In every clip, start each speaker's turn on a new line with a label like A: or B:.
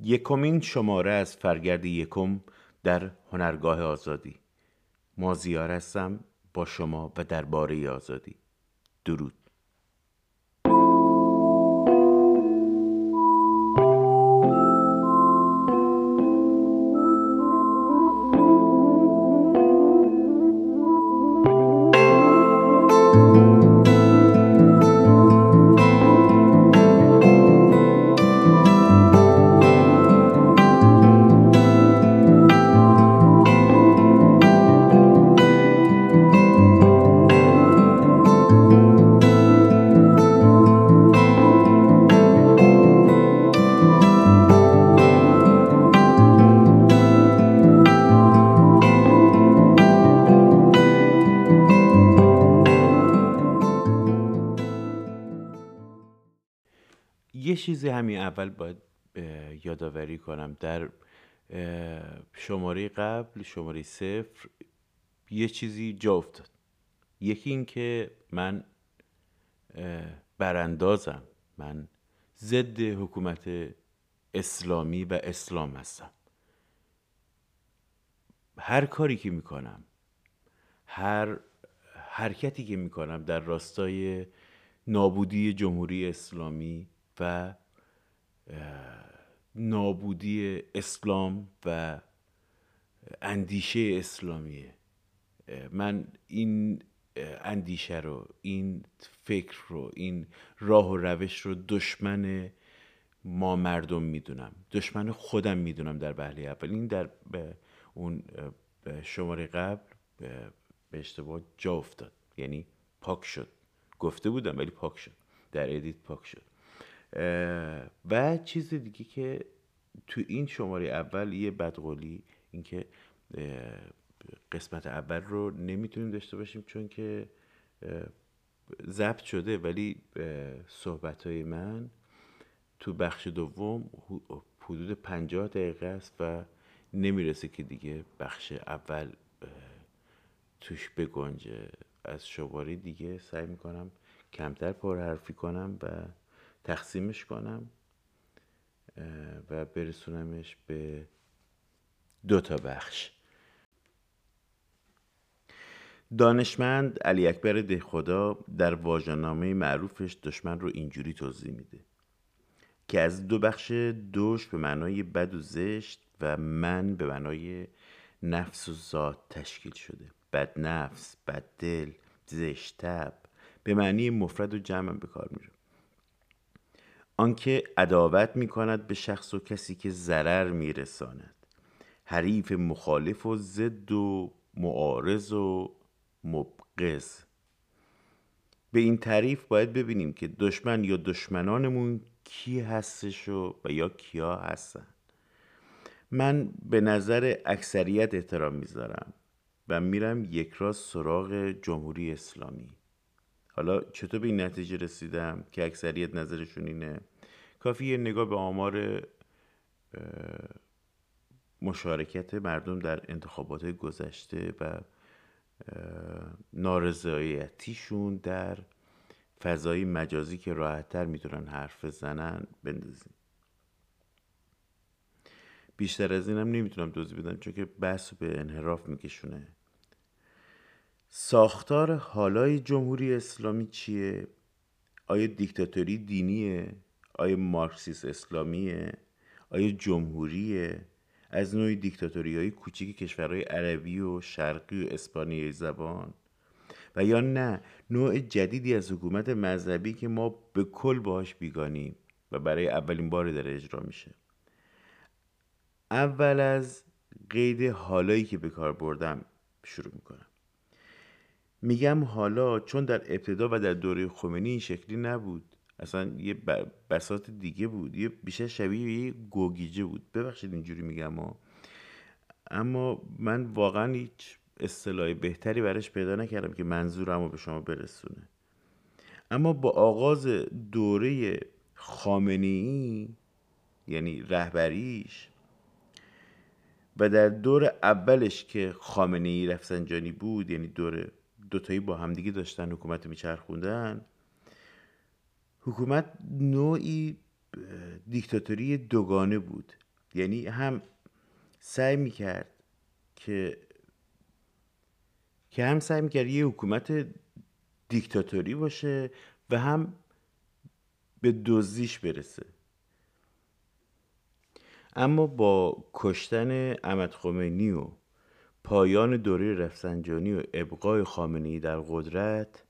A: یکمین شماره از فرگرد یکم در هنرگاه آزادی. مازیار هستم با شما و درباره آزادی. درود. همین اول باید یادآوری کنم. در شماره قبل شماره صفر یه چیزی جا افتاد. یکی این که من براندازم. من ضد حکومت اسلامی و اسلام هستم. هر کاری که می‌کنم هر حرکتی که می‌کنم در راستای نابودی جمهوری اسلامی و نابودی اسلام و اندیشه اسلامیه. من این اندیشه رو این فکر رو این راه و روش رو دشمن ما مردم می‌دونم. دشمن خودم می‌دونم در وهله اول. این در اون شماره قبل به اشتباه جا افتاد. یعنی پاک شد. گفته بودم ولی پاک شد. در ادیت پاک شد. و چیز دیگه که تو این شماره اول یه بدقولی اینکه قسمت اول رو نمی‌تونیم داشته باشیم چون که ضبط شده. ولی صحبت های من تو بخش دوم حدود پنجاه دقیقه است و نمی‌رسه که دیگه بخش اول توش بگنجه از شماره دیگه سعی می‌کنم کمتر پرحرفی کنم و تقسیمش کنم و برسونمش به دو تا بخش. دانشمند علی اکبر دهخدا در واژه‌نامه معروفش دشمن رو اینجوری توضیح میده که از دو بخش دوش به معنای بد و زشت و من به معنای نفس و ذات تشکیل شده. بد نفس بد دل زشت تب به معنی مفرد و جمع به کار میره آنکه عداوت می کند به شخص و کسی که ضرر می رساند حریف مخالف و ضد و معارض و مبغض. به این تعریف باید ببینیم که دشمن یا دشمنانمون کی هستش و, و یا کیا هستن. من به نظر اکثریت احترام می‌ذارم و میرم یک راست سراغ جمهوری اسلامی. حالا چطور به این نتیجه رسیدم که اکثریت نظرشون اینه؟ کافی یه نگاه به آمار مشارکت مردم در انتخابات گذشته و نارضایتیشون در فضای مجازی که راحتتر می‌تونن حرف بزنن بندازیم. بیشتر از اینم نمی‌تونم توضیح بدم چون که بحث به انحراف میکشونه. ساختار حالای جمهوری اسلامی چیه؟ آیا دیکتاتوری دینیه؟ آیا مارکسیس اسلامیه؟ آیا جمهوریه؟ از نوع دیکتاتوری های کوچیک کشورهای عربی و شرقی و اسپانیایی زبان و یا نه نوع جدیدی از حکومت مذهبی که ما به کل باهاش بیگانیم و برای اولین بار داره اجرا میشه اول از قید حالایی که به کار بردم شروع می‌کنم میگم حالا چون در ابتدا و در دوره خمینی این شکلی نبود اصلا یه بساط دیگه بود یه بیشتر شبیه یه گوگیجه بود ببخشید اینجوری میگم ها. اما من واقعا هیچ اصطلاح بهتری برش پیدا نکردم که منظورم رو به شما برسونه اما با آغاز دوره خامنه ای یعنی رهبریش و در دور اولش که خامنه ای رفسنجانی بود یعنی دور دوتایی با همدیگه داشتن حکومت میچرخوندن. حکومت نوعی دیکتاتوری دوگانه بود. یعنی هم سعی می‌کرد که که هم سعی می‌کرد یه حکومت دیکتاتوری باشه و هم به دزدیش برسه. اما با کشتن احمد خمینی و پایان دوره رفسنجانی و ابقای خامنه در قدرت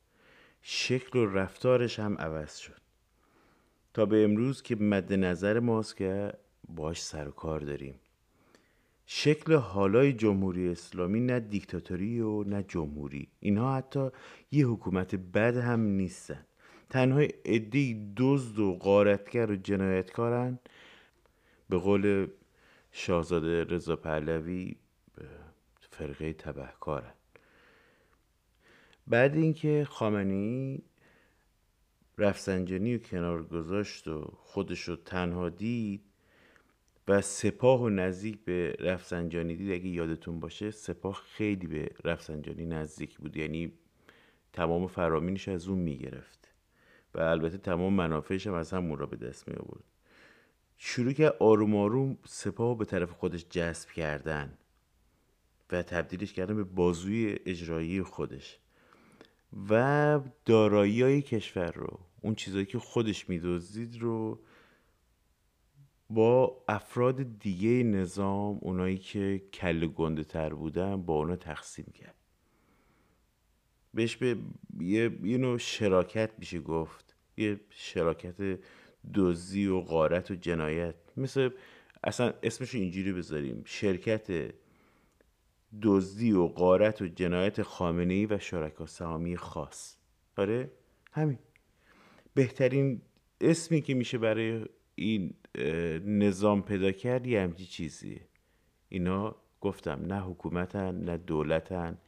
A: شکل و رفتارش هم عوض شد. تا به امروز که مد نظر ماست که باش سر و کار داریم. شکل حالای جمهوری اسلامی نه دیکتاتوری و نه جمهوری. اینها حتی یه حکومت بد هم نیستن. تنها عده دزد و غارتگر و جنایتکارن به قول شاهزاده رضا پهلوی فرقه تبهکارن بعد اینکه خامنه‌ای رفسنجانی و کنار گذاشت و خودش رو تنها دید و سپاه و نزدیک به رفسنجانی دید اگه یادتون باشه سپاه خیلی به رفسنجانی نزدیک بود. یعنی تمام فرامینش از اون می‌گرفت و البته تمام منافعش هم از همون را به دست می آورد شروع که آروم آروم سپاه به طرف خودش جذب کردن. و تبدیلش کردن به بازوی اجرایی خودش. و دارایی های کشور رو اون چیزایی که خودش میدوزید رو با افراد دیگه نظام اونایی که کل گنده تر بودن با اونا تقسیم کرد. بهش به یه, یه نوع شراکت میشه گفت. یه شراکت دزدی و غارت و جنایت. مثل اصلا اسمش اینجوری بذاریم. شرکت دزدی و غارت و جنایت خامنه ای و شرکا سهامی خاص. آره؟ همین. بهترین اسمی که میشه برای این نظام پیدا کرد یه همچی چیزیه. اینا گفتم نه حکومتن نه دولتن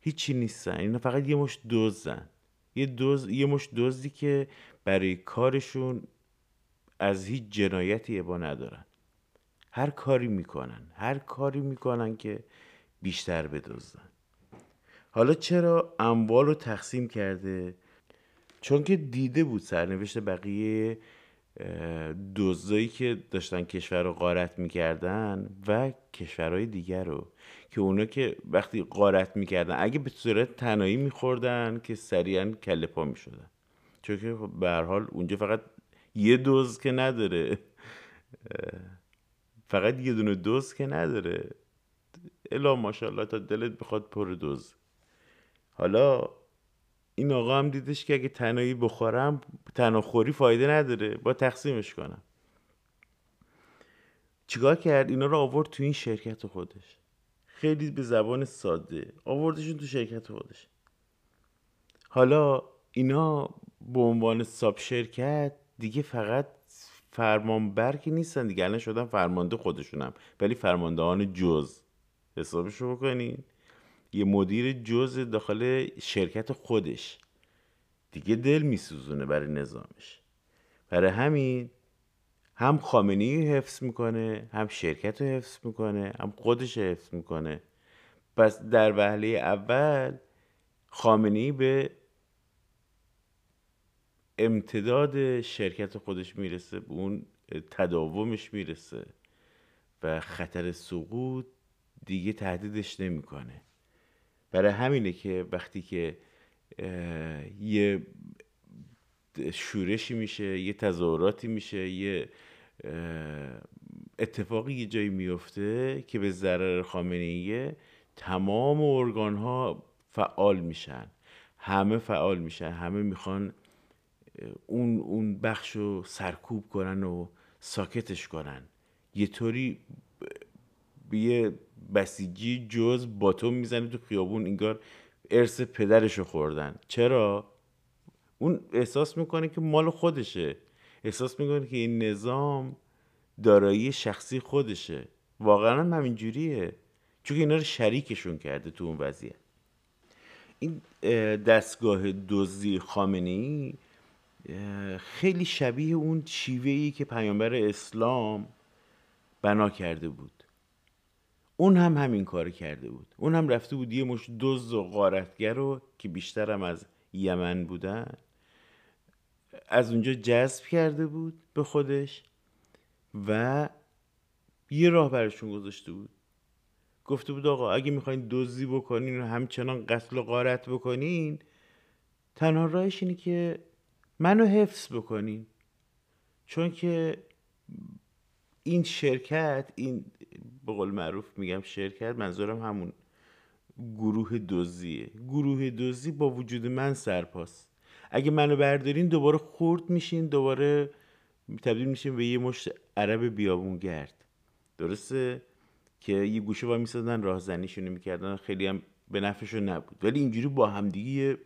A: هیچی نیستن. اینا فقط یه مش دوزن یه دوز یه مش دزدی که برای کارشون از هیچ جنایتی ابا ندارن. هر کاری می‌کنن. هر کاری می‌کنن که بیشتر بدزدن. حالا چرا اموال رو تقسیم کرده؟ چون که دیده بود سرنوشت بقیه دزدایی که داشتن کشور رو غارت می‌کردن و کشورهای دیگر رو که اونا که وقتی غارت می‌کردن اگه به صورت تنهایی میخوردن که سریعا کله پا می‌شدن. چون که به حال اونجا فقط یه دوز که نداره. فقط یه دونه دوز که نداره. الا ماشاءالله تا دلت بخواد پر دوز. حالا این آقا هم دیدش که اگه تنهایی بخورم تنهاخوری فایده نداره. با تقسیمش کنم. چیکار کرد؟ اینا رو آورد تو این شرکت خودش. خیلی به زبان ساده. آوردشون تو شرکت خودش. حالا اینا به عنوان ساب شرکت دیگه فقط فرمانبر که نیستن. دیگه الان شدن فرمانده خودشونم. ولی فرماندهان جز. حسابشو بکنین یه مدیر جز داخل شرکت خودش. دیگه دل میسوزونه برای نظامش. برای همین هم خامنی حفظ می‌کنه هم شرکت رو حفظ می‌کنه هم خودش حفظ می‌کنه. پس در وهله اول خامنی به امتداد شرکت خودش می‌رسه به اون تداومش می‌رسه و خطر سقوط دیگه تهدیدش نمی‌کنه. برای همینه که وقتی که یه شورشی میشه یه تظاهراتی میشه یه اتفاقی یه جایی میفته که به ضرر خامنه تمام ارگان ها فعال میشن. همه فعال میشن. همه می‌خوان اون اون بخش رو سرکوب کنن و ساکتش کنن. یه طوری یه بسیجی جز باتوم می‌زنه تو خیابون انگار ارث پدرشو خوردن. چرا؟ اون احساس می‌کنه که مال خودشه. احساس می‌کنه که این نظام دارایی شخصی خودشه. واقعا هم همین جوریه چون اینا رو شریکشون کرده تو اون وضعیت. این دستگاه دزدی خامنه ای خیلی شبیه اون شیوه که پیامبر اسلام بنا کرده بود. اون هم همین کار کرده بود. اون هم رفته بود یه مش دزد و غارتگر رو که بیشتر هم از یمن بودن از اونجا جذب کرده بود به خودش و یه راه برشون گذاشته بود. گفته بود آقا اگه می‌خواین دزدی بکنین و همچنان قتل و غارت بکنین تنها راهش اینه که منو حفظ بکنین. چون که این شرکت این به قول معروف میگم شرکت منظورم همون. گروه دوزیه گروه دوزی با وجود من سرپاس اگه منو بردارین دوباره خورد میشین دوباره تبدیل میشین به یه مشت عرب بیابون گرد درسته؟ که یه گوشه با میسادن راهزنیشونو می‌کردن. خیلی هم به نفعشون نبود. ولی اینجوری با همدیگه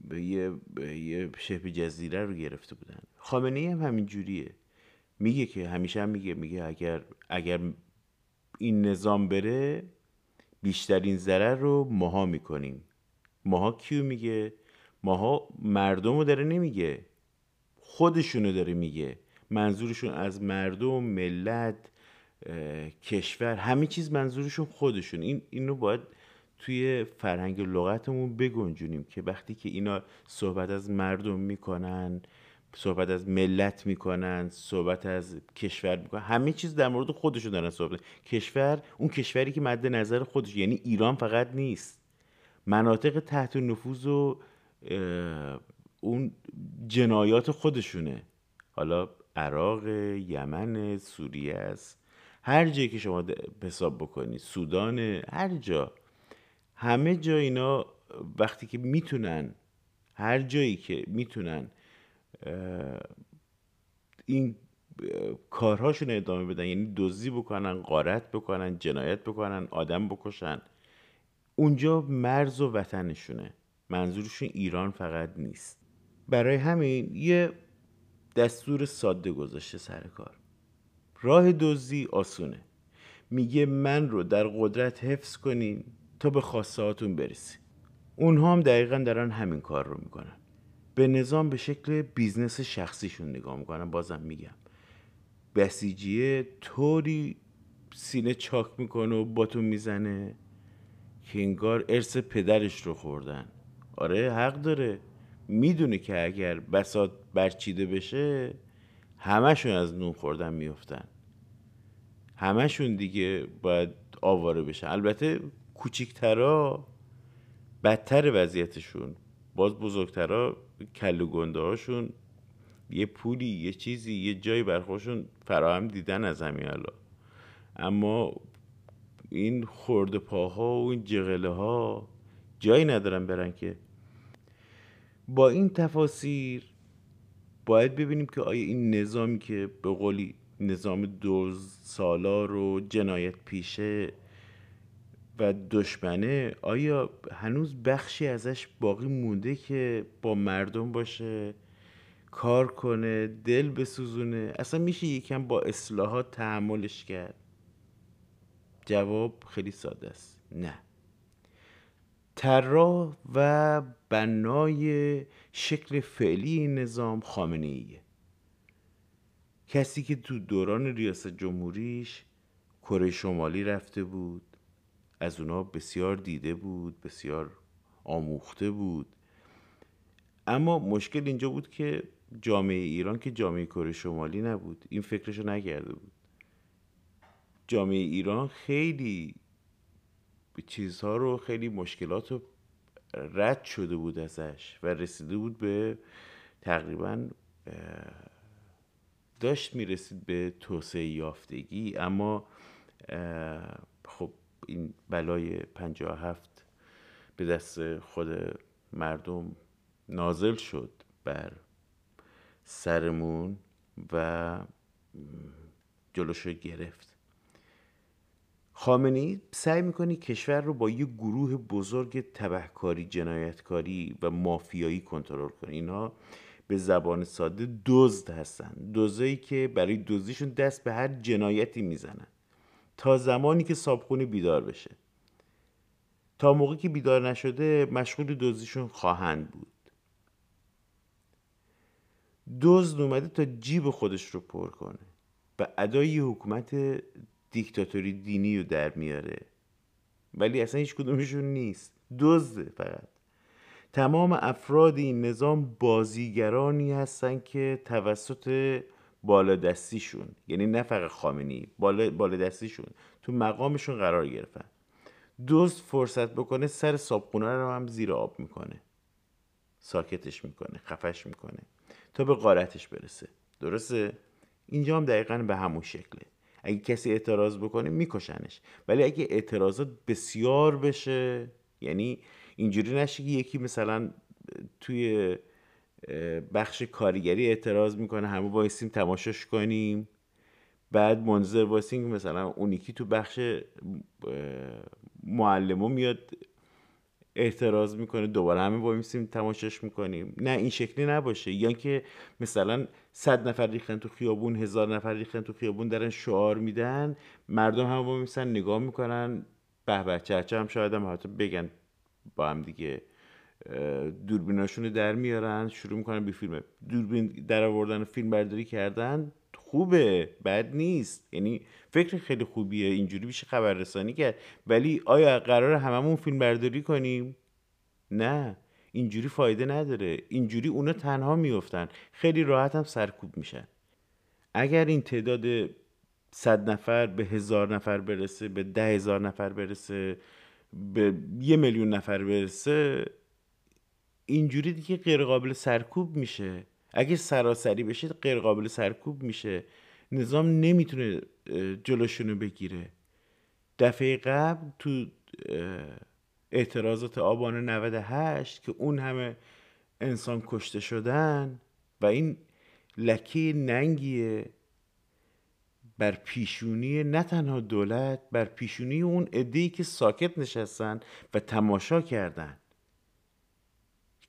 A: به یه, یه شبه جزیره رو گرفته بودن. خامنه هم همین جوریه میگه که همیشه هم میگه میگه اگر اگر این نظام بره بیشترین ضرر رو ماها می‌کنیم. ماها کیو میگه؟ ماها مردم رو داره نمیگه. خودشونو داره میگه. منظورشون از مردم ملت کشور همه چیز منظورشون خودشون. این اینو باید توی فرهنگ لغتمون بگنجونیم که وقتی که اینا صحبت از مردم می‌کنن صحبت از ملت می‌کنن صحبت از کشور می‌کنن. همه چیز در مورد خودشون دارن صحبت کشور اون کشوری که مد نظر خودش یعنی ایران فقط نیست. مناطق تحت نفوذ و اون جنایات خودشونه. حالا عراق یمن سوریه است. هر جایی که شما حساب بکنید سودان هر جا. همه جا اینا وقتی که می‌تونن هر جایی که می‌تونن این کارهاشون ادامه بدن. یعنی دزدی بکنن غارت بکنن جنایت بکنن آدم بکشن. اونجا مرز و وطنشونه. منظورشون ایران فقط نیست. برای همین یه دستور ساده گذاشته سر کار. راه دزدی آسونه. میگه من رو در قدرت حفظ کنین تا به خواسته برسی اونها هم دقیقا دارن همین کار رو می‌کنن. به نظام به شکل business شخصیشون نگاه می‌کنن بازم میگم. بسیجیه طوری سینه چاک می‌کنه و باتون می‌زنه که انگار ارث پدرش رو خوردن. آره حق داره. می‌دونه که اگر بساط برچیده بشه همشون از نون خوردن میفتن همشون دیگه باید آواره بشن. البته کوچیکترا بدتر وضعیتشون. باز بزرگترا کل گنده هاشون یه پولی یه چیزی یه جایی برخوشون فراهم دیدن از همین حالا اما این خورده پاها و این جغله ها جایی ندارن برن که با این تفاسیر باید ببینیم که آیا این نظامی که به قولی نظام دوز سالار و جنایت پیشه و دشمنه آیا هنوز بخشی ازش باقی مونده که با مردم باشه کار کنه دل بسوزونه؟ اصلا میشه یکم با اصلاحات تحملش کرد؟ جواب خیلی ساده است. نه. طراح و بنای شکل فعلی نظام خامنه ایه کسی که تو دوران ریاست جمهوریش کره شمالی رفته بود از اونا بسیار دیده بود بسیار آموخته بود. اما مشکل اینجا بود که جامعه ایران که جامعه کره شمالی نبود. این فکرشو نکرده بود. جامعه ایران خیلی چیزها رو خیلی مشکلات رو رد شده بود ازش و رسیده بود به تقریبا داشت می‌رسید به توسعه یافتگی. اما خب این بلای پنجاه هفت به دست خود مردم نازل شد بر سرمون و جلوشو گرفت. خامنی سعی می‌کنی کشور رو با یه گروه بزرگ تبهکاری جنایتکاری و مافیایی کنترل کنه اینها به زبان ساده دزد هستن. دزدایی که برای دزدیشون دست به هر جنایتی می‌زنن. تا زمانی که صابخونه بیدار بشه. تا موقعی که بیدار نشده مشغول دزدیشون خواهند بود. دزد اومده تا جیب خودش رو پر کنه. و ادای حکومت دیکتاتوری دینی رو در میاره. ولی اصلا هیچ کدومشون نیست. دزده فقط. تمام افراد این نظام بازیگرانی هستند که توسط بالادستیشون. یعنی نه فقط خامنی بالا بالادستیشون. تو مقامشون قرار گرفتن. دوست فرصت بکنه سر صابخونه رو هم زیر آب می‌کنه. ساکتش می‌کنه خفش می‌کنه. تا به غارتش برسه. درسته؟ اینجا هم دقیقا به همون شکله. اگه کسی اعتراض بکنه میکشنش. ولی اگه اعتراضات بسیار بشه یعنی اینجوری نشه که یکی مثلا توی بخش کارگری اعتراض می‌کنه همه وایسیم تماشاش کنیم. بعد منتظر وایسیم که مثلا اون یکی تو بخش معلمو میاد اعتراض می‌کنه دوباره همه وایسیم تماشاش می‌کنیم. نه این شکلی نباشه. یا که مثلا صد نفر ریختن تو خیابون هزار نفر ریختن تو خیابون دارن شعار میدن مردم هم وایسن نگاه می‌کنن. به به هم شاید هم حتی بگن با هم دیگه دوربیناشون در میارن شروع می‌کنن به فیلم. دوربین در آوردن فیلم برداری کردن خوبه بد نیست. یعنی فکر خیلی خوبیه اینجوری میشه خبررسانی کرد. ولی آیا قرار هممون فیلم برداری کنیم؟ نه. اینجوری فایده نداره. اینجوری اونا تنها میفتن خیلی راحت هم سرکوب میشن. اگر این تعداد صد نفر به هزار نفر برسه به ده هزار نفر برسه به یه میلیون نفر برسه اینجوری دیگه غیر قابل سرکوب میشه. اگه سراسری بشه غیر قابل سرکوب میشه. نظام نمی‌تونه جلوشونو بگیره. دفعه قبل تو اعتراضات آبان 98 که اون همه انسان کشته شدن و این لکه ننگیه بر پیشونی نه تنها دولت بر پیشونی اون عده‌ای که ساکت نشستن و تماشا کردن.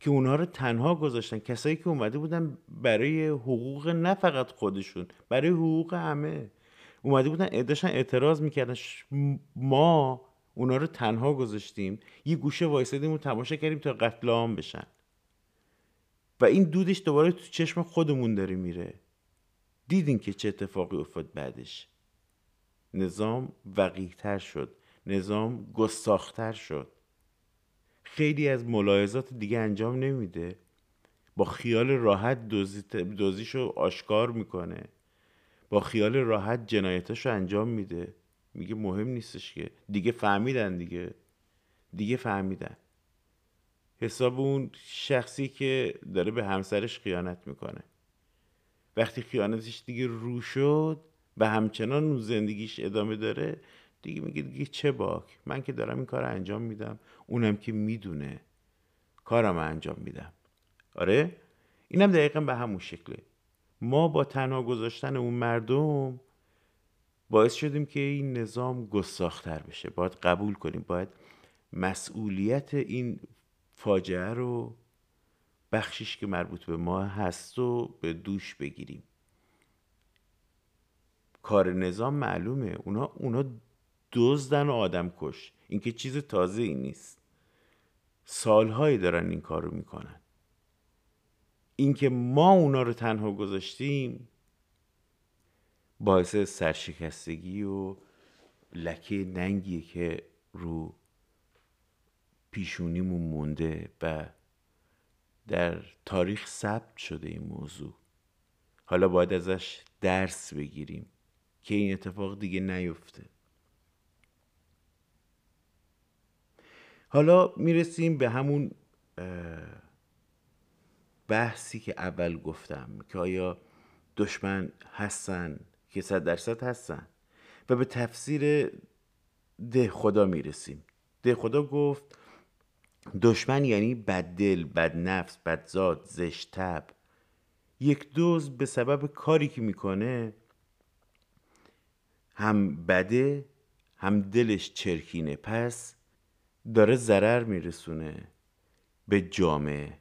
A: که اونها رو تنها گذاشتن. کسایی که اومده بودن برای حقوق نه فقط خودشون برای حقوق همه. اومده بودن داشتن اعتراض می‌کردن. ما اونا رو تنها گذاشتیم. یه گوشه وایسادیم و تماشا کردیم تا قتل عام بشن. و این دودش دوباره تو چشم خودمون داره میره. دیدین که چه اتفاقی افتاد بعدش. نظام وقیتر شد. نظام گستاختر شد. خیلی از ملاحظات دیگه انجام نمیده. با خیال راحت دوزیشو آشکار می‌کنه. با خیال راحت جنایتاشو انجام میده. میگه مهم نیستش که. دیگه فهمیدن دیگه. دیگه فهمیدن. حساب اون شخصی که داره به همسرش خیانت می‌کنه. وقتی خیانتش دیگه رو شد و همچنان اون زندگیش ادامه داره دیگه میگه دیگه چه باک؟ من که دارم این کار انجام میدم. اونم که می‌دونه کارم انجام میدم. آره؟ اینم دقیقا به همون شکله. ما با تنها گذاشتن اون مردم باعث شدیم که این نظام گستاختر بشه. باید قبول کنیم. باید مسئولیت این فاجعه رو بخشش که مربوط به ما هست و به دوش بگیریم. کار نظام معلومه. اونا, اونا دزدن و آدم کش. این که چیز تازه ای نیست. سالهایی دارن این کار رو می‌کنن. اینکه ما اونا رو تنها گذاشتیم باعث سرشکستگی و لکه ننگیه که رو پیشونیمون مونده و در تاریخ ثبت شده این موضوع. حالا باید ازش درس بگیریم که این اتفاق دیگه نیفته. حالا می‌رسیم به همون بحثی که اول گفتم که آیا دشمن هستن که صد درصد هستن و به تفسیر ده خدا می‌رسیم. ده خدا گفت دشمن یعنی بددل بدنفس بدزاد زشت تب. یک دوز به سبب کاری که می‌کنه هم بده هم دلش چرکینه. پس داره ضرر میرسونه به جامعه.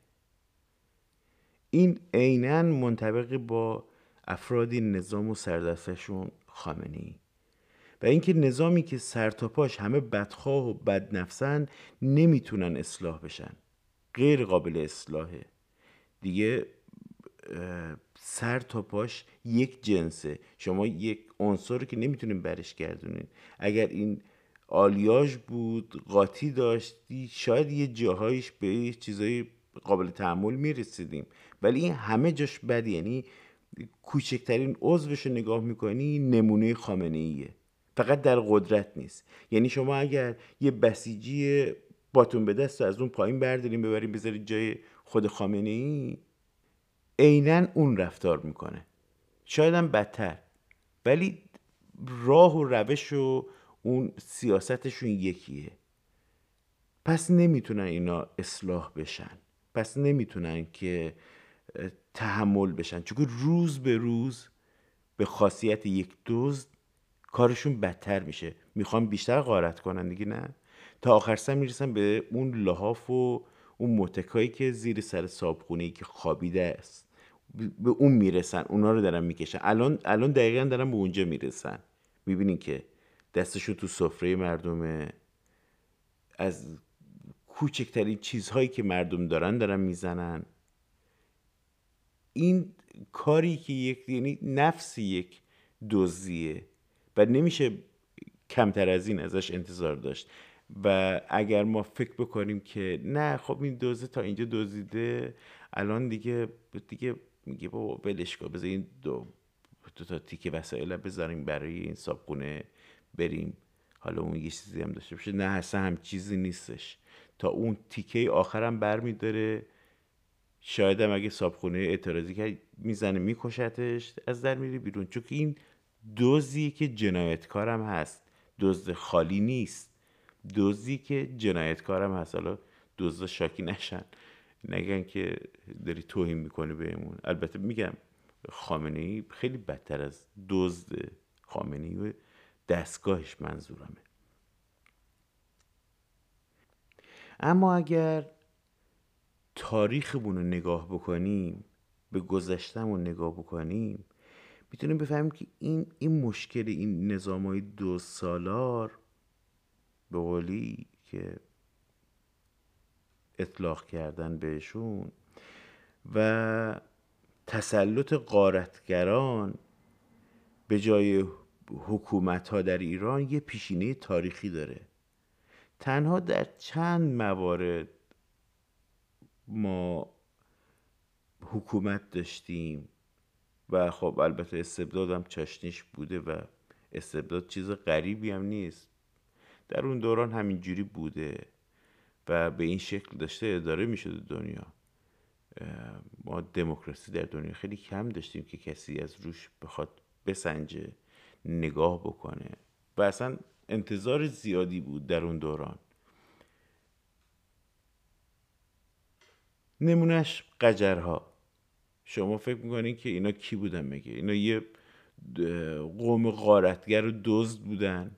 A: این عینا منطبق با افرادی نظام و سردستشون خامنی و اینکه نظامی که سرتاپاش همه بدخواه و بدنفسن نمی‌تونن اصلاح بشن. غیر قابل اصلاحه. دیگه سر تا پاش یک جنسه. شما یک عنصر که نمی‌تونین برش گردونین. اگر این آلیاژ بود قاطی داشتی شاید یه جاهایش به چیزای قابل تحمل می‌رسیدیم. ولی این همه جاش بد یعنی کوچکترین عضوش رو نگاه می‌کنی نمونه خامنه ایه فقط در قدرت نیست. یعنی شما اگر یه بسیجی باتون به دست از اون پایین برداریم ببریم بذارید جای خود خامنه ای عینا اون رفتار می‌کنه. شاید هم بدتر. ولی راه و روش و اون سیاستشون یکیه. پس نمی‌تونن اینا اصلاح بشن. پس نمی‌تونن که تحمل بشن. چون روز به روز به خاصیت یک دزد کارشون بدتر میشه. می‌خوام بیشتر غارت کنن دیگه نه. تا آخر سر می‌رسن به اون لحاف و اون متکایی که زیر سر صابخونه که خوابیده است. به اون می‌رسن اونا رو دارن می‌کشن. الان الان دقیقا دارن به اونجا می‌رسن. می‌بینین که دستشون تو سفره مردمه از کوچکترین چیزهایی که مردم دارن دارن می‌زنن. این کاری که یک یعنی نفس یک دزدیه و نمیشه کمتر از این ازش انتظار داشت. و اگر ما فکر بکنیم که نه خب این دوزه تا اینجا دزدیده الان دیگه دیگه میگه بابا ولش کن بذار این دو دو تا تیکه وسایل بذاریم برای این صابخونه بریم. حالا اون یه چیزی هم داشته باشه. نه اصلا هم چیزی نیستش. تا اون تیکه آخرم برمیداره. شاید هم اگه صابخونه اعتراضی کرد می‌زنه میکشتش از در میره بیرون. چون که این دوزی که جنایتکارم هست دزد خالی نیست. دوزی که جنایتکارم هست. حالا دزد شاکی نشن. نگن که داری توهین می‌کنی بهمون. البته میگم خامنه ای خیلی بدتر از دزد خامنه ای دستگاهش منظورمه. اما اگر تاریخمون رو نگاه بکنیم به گذشتهمون نگاه بکنیم می‌تونیم بفهمیم که این این مشکل این نظام های دو سالار به قولی که اطلاق کردن بهشون و تسلط قارتگران به جای حکومت ها در ایران یه پیشینه تاریخی داره. تنها در چند موارد ما حکومت داشتیم و خب البته استبداد هم چاشنیش بوده و استبداد چیز غریبی هم نیست. در اون دوران همینجوری بوده و به این شکل داشته اداره می شده دنیا ما دموکراسی در دنیا خیلی کم داشتیم که کسی از روش بخواد بسنجه. نگاه بکنه. و اصلا انتظار زیادی بود در اون دوران. نمونهش قجرها. شما فکر می‌کنین که اینا کی بودن مگه؟ اینا یه قوم غارتگر و دزد بودن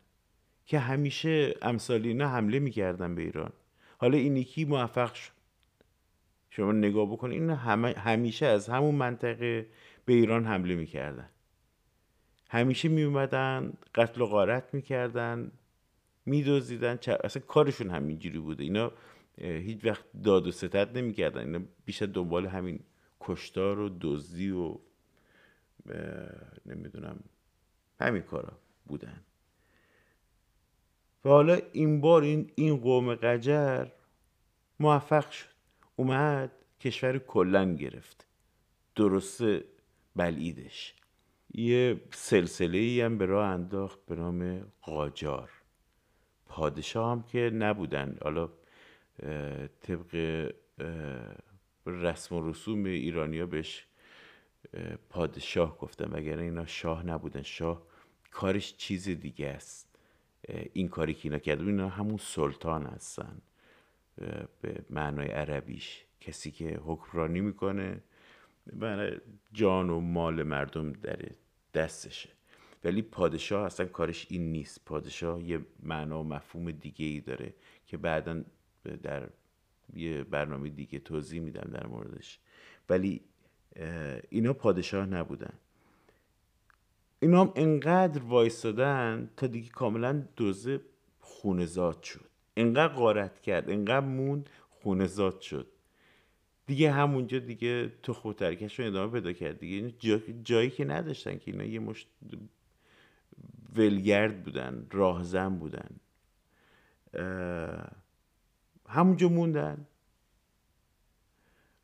A: که همیشه امثال اینا حمله می‌کردن به ایران. حالا این یکی موفق شد. شما نگاه بکنید این همیشه از همون منطقه به ایران حمله می‌کردن. همیشه میومدن قتل و غارت می‌کردن میدوزیدن اصلا کارشون همینجوری بوده. اینا هیچ وقت داد و ستد نمی‌کردن. اینا بیشتر دنبال همین کشتار و دزدی و نمی‌دونم همین کارا بودن. و حالا این بار این, این قوم قجر موفق شد. اومد کشور کلن گرفت. درسته بلعیدش. یه سلسله ای هم به راه انداخت به نام قاجار. پادشاه هم که نبودن. حالا طبق رسم و رسوم ایرانیا بهش پادشاه گفتن. وگرنه اینا شاه نبودن. شاه کارش چیز دیگه است. این کاری که اینا کرده اینا همون سلطان هستن. به معنای عربیش. کسی که حکمرانی می‌کنه برای جان و مال مردم در دستشه. ولی پادشاه اصلا کارش این نیست. پادشاه یه معنا و مفهوم دیگه ای داره که بعدا در یه برنامه دیگه توضیح میدم در موردش. ولی اینا پادشاه نبودن. اینا هم انقدر وایستادن تا دیگه کاملا دوزه خونزاد شد. انقدر غارت کرد انقدر موند خونزاد شد. دیگه همونجا دیگه تو خود رو ادامه پیدا کرد دیگه. جایی که نداشتن که اینا یه مشت ولگرد بودن راهزن بودن. همونجا موندن.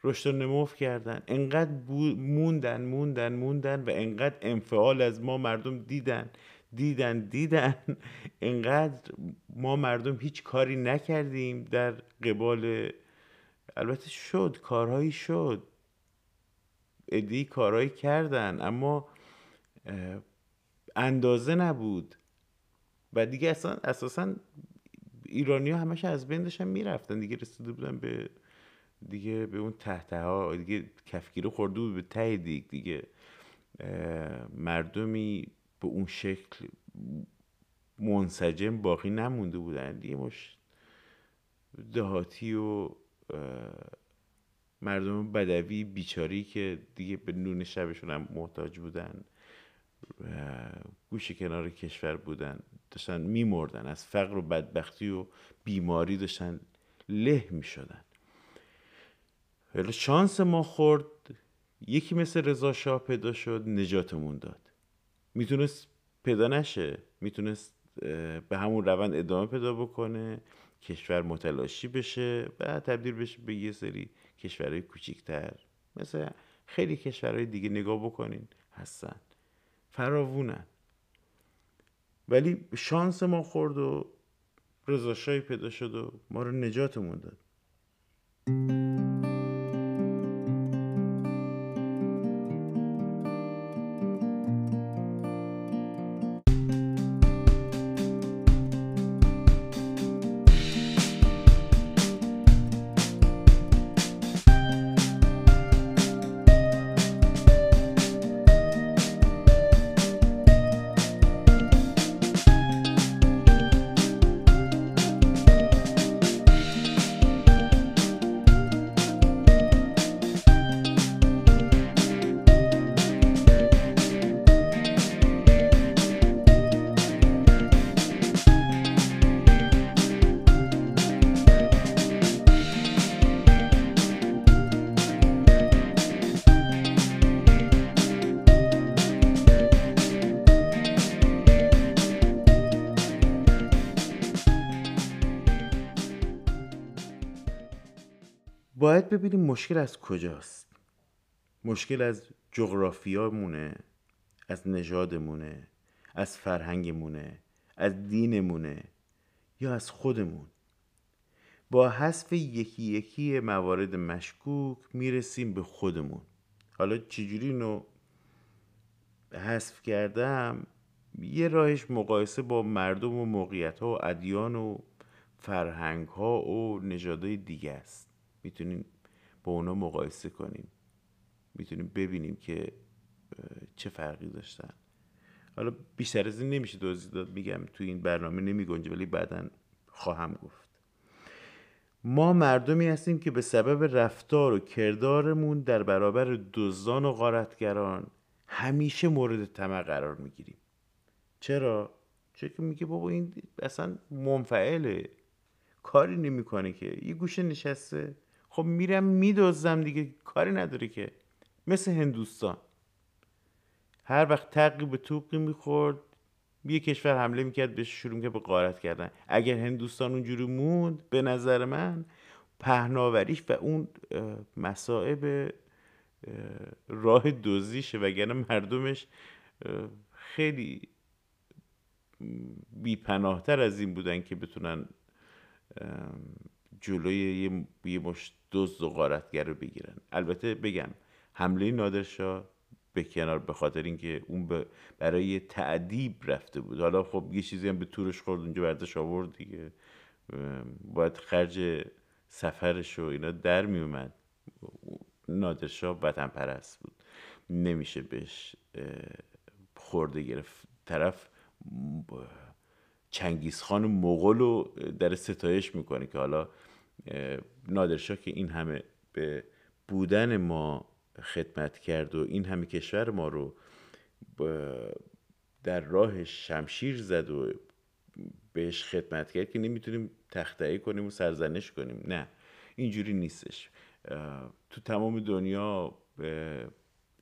A: رشد و نموف کردن. انقدر موندن موندن موندن و انقدر انفعال از ما مردم دیدن دیدن دیدن. انقدر ما مردم هیچ کاری نکردیم در قبال البته شد کارهایی شد. ادی کارهایی کردن اما اندازه نبود. و دیگه اصلا اساسا ایرانی ها همش از بین داشتن می‌رفتن. دیگه رسیده بودن به دیگه به اون تحته ها دیگه کفگیره خورده بود به ته دیگ. دیگه مردمی به اون شکل منسجم باقی نمونده بودن. دیگه مش دهاتی و مردم بدوی بیچاری که دیگه به نون شبشون هم محتاج بودن گوش کنار کشور بودن داشتن میمردن از فقر و بدبختی و بیماری داشتن له می‌شدن. ولی شانس ما خورد یکی مثل رضا شاه پیدا شد نجاتمون داد. می‌تونست پیدا نشه می‌تونست به همون روند ادامه پیدا بکنه. کشور متلاشی بشه و تبدیل بشه به یه سری کشورهای کوچیکتر. مثل خیلی کشورهای دیگه نگاه بکنین هستن. فراوونن. ولی شانس ما خورد و رضاشاهی پیدا شد و ما رو نجاتمون داد. باید ببینیم مشکل از کجاست. مشکل از جغرافیامونه از نژادمونه از فرهنگمونه از دینمونه یا از خودمون. با حذف یکی یکی موارد مشکوک می‌رسیم به خودمون. حالا چجوری اینو حذف کردم؟ یه راهش مقایسه با مردم و موقعیت ها و ادیان و فرهنگ ها و نژادهای دیگه است. می‌تونیم با اونا مقایسه کنیم. می‌تونیم ببینیم که چه فرقی داشتن. حالا بیشتر از این نمیشه دوزی داد. میگم تو این برنامه نمی گنجه ولی بعدا خواهم گفت. ما مردمی هستیم که به سبب رفتار و کردارمون در برابر دزدان و غارتگران همیشه مورد طمع قرار می‌گیریم. چرا؟ چون که میگه بابا این اصلا منفعله. کاری نمی‌کنه که. یه گوشه نشسته. خب میرم میدوزم دیگه کاری نداره که. مثل هندوستان. هر وقت تقی به توقی می‌خورد یه کشور حمله می‌کرد بهش شروع که به قارت کردن. اگر هندوستان اونجوری موند به نظر من پهناوریش و اون مسائب راه دوزیشه وگرنه مردمش خیلی بیپناهتر از این بودن که بتونن جلوی یه مش دزد و غارتگر رو بگیرن. البته بگم حمله نادرشاه به کنار به خاطر اینکه اون برای تعدیب رفته بود. حالا خب یه چیزی هم به تورش خورد اونجا بردش آورد دیگه. باید خرج سفرش و اینا در می اومد نادرشاه وطن پرست بود. نمیشه بهش خورده گرفت. طرف چنگیزخان مغول رو در ستایش می‌کنه که حالا نادرشاه که این همه به بودن ما خدمت کرد و این همه کشور ما رو در راه شمشیر زد و بهش خدمت کرد که نمی‌تونیم تختعی کنیم و سرزنش کنیم. نه اینجوری نیستش. تو تمام دنیا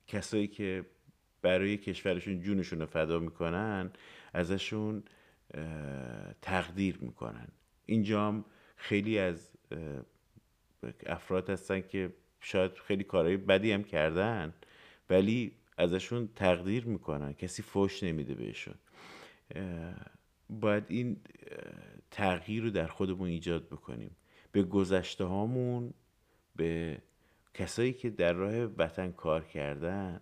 A: کسایی که برای کشورشون جونشون رو فدا می‌کنن ازشون تقدیر می‌کنن. اینجا هم خیلی از افراد هستن که شاید خیلی کارهای بدی هم کردن ولی ازشون تقدیر می‌کنن. کسی فوش نمیده بهشون. باید این تغییر رو در خودمون ایجاد بکنیم. به گذشته هامون به کسایی که در راه وطن کار کردن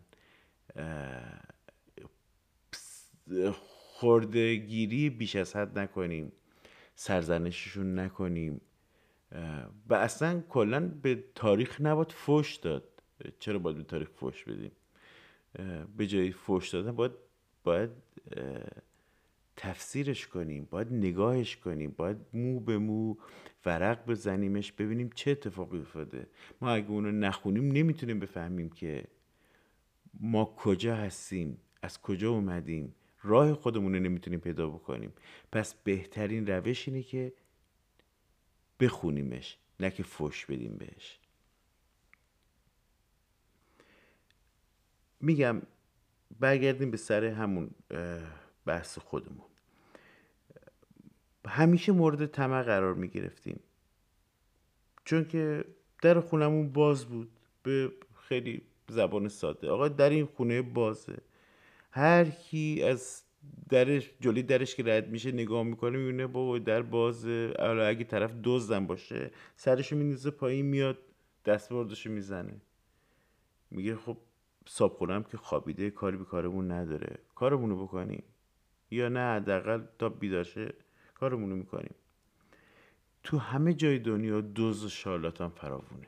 A: خوردگیری بیش از حد نکنیم. سرزنششون نکنیم. و اصلا کلا به تاریخ نباید فوش داد. چرا باید به تاریخ فوش بدیم؟ به جای فوش دادن باید باید تفسیرش کنیم باید نگاهش کنیم باید مو به مو ورق بزنیمش ببینیم چه اتفاقی افتاده. ما اگه اونو نخونیم نمی‌تونیم بفهمیم که ما کجا هستیم از کجا اومدیم. راه خودمون رو نمی‌تونیم پیدا بکنیم. پس بهترین روش اینه که بخونیمش نه که فش بدیم بهش. میگم برگردیم به سر همون بحث خودمون. همیشه مورد طمع قرار می‌گرفتیم. چون که در خونمون باز بود به خیلی زبان ساده. آقا در این خونه بازه. هر کی از درش جلوی درش که رد میشه نگاه می‌کنه می‌بینه بابا در بازه اگه طرف دزدم باشه سرشو مینیزه پایین میاد دستبردشو می‌زنه. میگه خب صابخونم که خوابیده کاری به کارمون نداره. کارمونو بکنیم؟ یا نه حداقل تا بیداشه کارمونو می‌کنیم. تو همه جای دنیا دوز و شارلاتان فراوونه.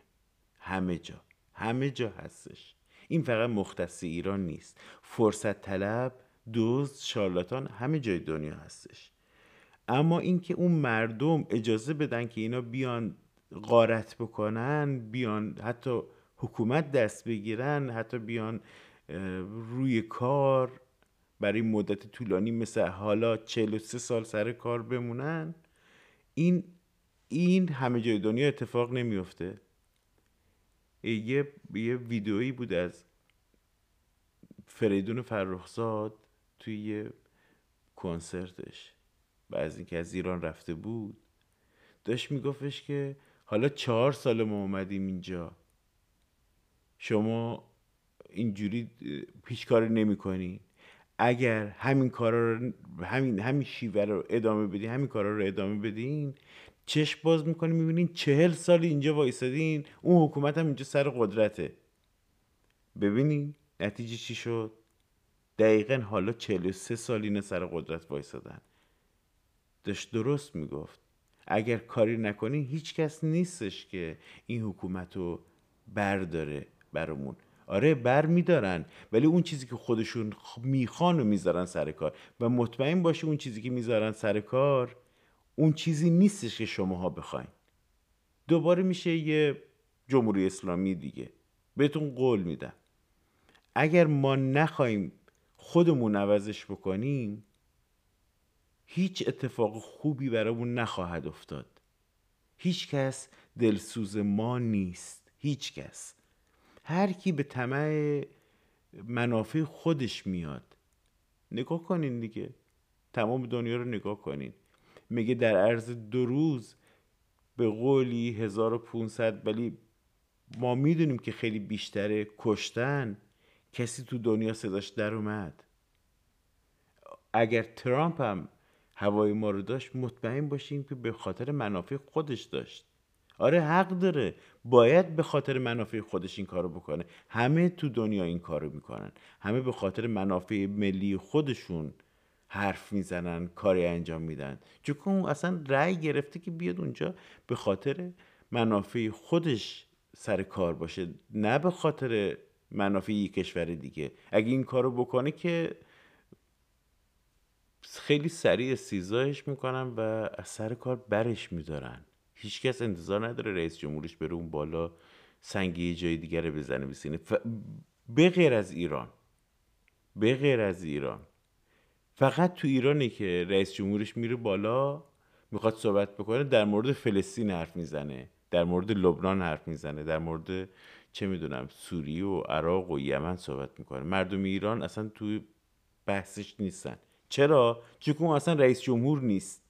A: همه جا. همه جا هستش. این فقط مختص ایران نیست. فرصت طلب دوز شارلاتان همه جای دنیا هستش. اما اینکه اون مردم اجازه بدن که اینا بیان غارت بکنن بیان حتی حکومت دست بگیرن حتی بیان روی کار برای مدت طولانی مثل حالا 43 سال سر کار بمونن این این همه جای دنیا اتفاق نمیفته یه یه ویدئویی بود از فریدون فرخزاد توی یه کنسرتش و از اینکه از ایران رفته بود داشت میگفتش که حالا چهار سال ما اومدیم اینجا. شما اینجوری پیش کار نمی اگر همین کارا رو همین همین شیوه رو ادامه بدین همین کارا رو ادامه بدین چشم باز می‌کنی می‌بینین چهل سال اینجا وایسادین اون حکومت هم اینجا سر قدرته. ببینین نتیجه چی شد؟ دقیقا حالا 43 سال اینه سر قدرت وایسادن. داشت درست می‌گفت. اگر کاری نکنین هیچ کس نیستش که این حکومت رو برداره برامون. آره بر میدارن ولی اون چیزی که خودشون می‌خوان و می‌ذارن سر کار و مطمئن باشه اون چیزی که می‌ذارن سر کار اون چیزی نیستش که شماها بخواین. دوباره میشه یه جمهوری اسلامی دیگه. بهتون قول میدم. اگر ما نخواهیم خودمون عوضش بکنیم هیچ اتفاق خوبی برامون نخواهد افتاد. هیچ کس دلسوز ما نیست هیچ کس. هر کی به طمع منافع خودش میاد. نگاه کنین دیگه. تمام دنیا رو نگاه کنین. میگه در عرض دو روز به قولی 1500 ولی ما می‌دونیم که خیلی بیشتره کشتن. کسی تو دنیا صداش در اومد. اگر ترامپ هم هوای ما رو داشت مطمئن باشیم که به خاطر منافع خودش داشت. آره حق داره. باید به خاطر منافع خودش این کارو بکنه. همه تو دنیا این کارو می‌کنن. همه به خاطر منافع ملی خودشون حرف می‌زنن کاری انجام میدن. چون اون اصلا رأی گرفته که بیاد اونجا به خاطر منافع خودش سر کار باشه نه به خاطر منافع کشور دیگه. اگه این کارو بکنه که خیلی سریع استیزایش می‌کنن و از سر کار برش میدارن هیچکس انتظار نداره رئیس جمهورش بره اون بالا سنگی جای دیگر بزنه بسینه ف... به از ایران به غیر از ایران. فقط تو ایرانه که رئیس جمهورش میره بالا می‌خواد صحبت بکنه در مورد فلسطین حرف می‌زنه در مورد لبنان حرف می‌زنه در مورد چه می‌دونم سوریه و عراق و یمن صحبت می‌کنه. مردم ایران اصلا توی بحثش نیستن. چرا؟ چون اصلا رئیس جمهور نیست.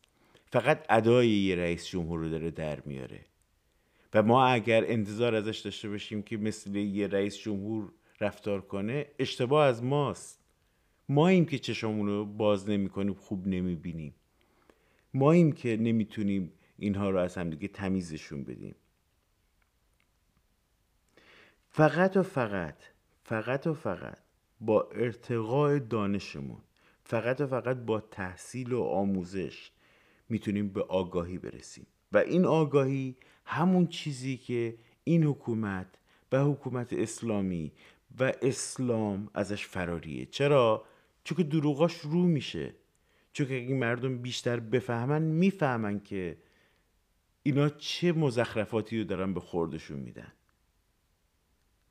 A: فقط ادای یه رئیس جمهور رو داره در میاره. و ما اگر انتظار ازش داشته باشیم که مثل یه رئیس جمهور رفتار کنه اشتباه از ماست. ما ایم که چشمون رو باز نمی کنیم خوب نمی بینیم ما ایم که نمی‌تونیم اینها رو از هم دیگه تمیزشون بدیم. فقط و فقط فقط و فقط با ارتقاء دانشمون فقط و فقط با تحصیل و آموزش می‌تونیم به آگاهی برسیم. و این آگاهی همون چیزی که این حکومت و حکومت اسلامی و اسلام ازش فراریه چرا؟ چون که دروغاش رو میشه. چون که اگه مردم بیشتر بفهمن می‌فهمن که اینا چه مزخرفاتی رو دارن به خوردشون میدن.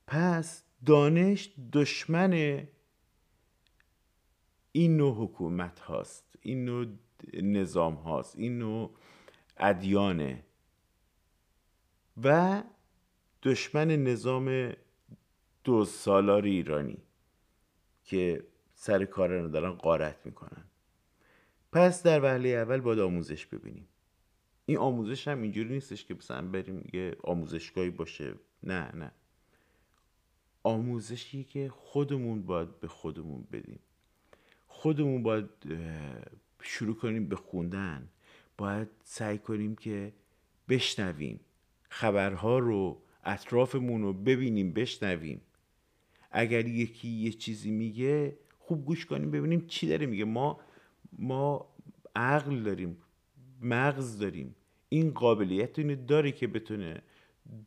A: پس دانش دشمن این نوع حکومت هاست این نوع نظام هاست این نوع ادیانه. و دشمن نظام دو سالار ایرانی که سر کار رو دارن قارت می‌کنن. پس در وهله اول باید آموزش ببینیم. این آموزش هم اینجوری نیستش که مثلا بریم یه آموزشگاهی باشه. نه نه. آموزشی که خودمون باید به خودمون بدیم. خودمون باید شروع کنیم به خوندن. باید سعی کنیم که بشنویم. خبرها رو اطرافمون رو ببینیم بشنویم. اگر یکی یه چیزی میگه خوب گوش کنیم ببینیم چی داره میگه. ما ما عقل داریم مغز داریم. این قابلیت اینو داره که بتونه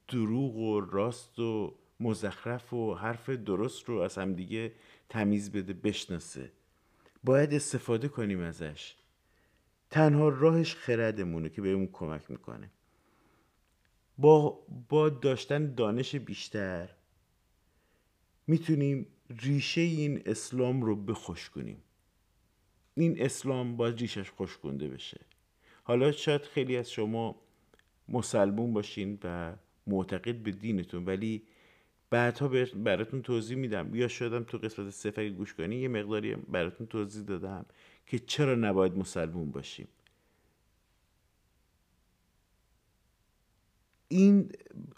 A: دروغ و راست و مزخرف و حرف درست رو از هم دیگه تمیز بده بشناسه. باید استفاده کنیم ازش. تنها راهش خردمونه که بهمون کمک می‌کنه. با, با داشتن دانش بیشتر می‌تونیم ریشه این اسلام رو بخوش کنیم. این اسلام باید ریشش خوش کنده بشه. حالا شاید خیلی از شما مسلمون باشین و معتقد به دینتون ولی بعدها براتون توضیح میدم. یا شدم تو قسمت صفحه گوش کنی یه مقداری براتون توضیح دادم که چرا نباید مسلمون باشیم. این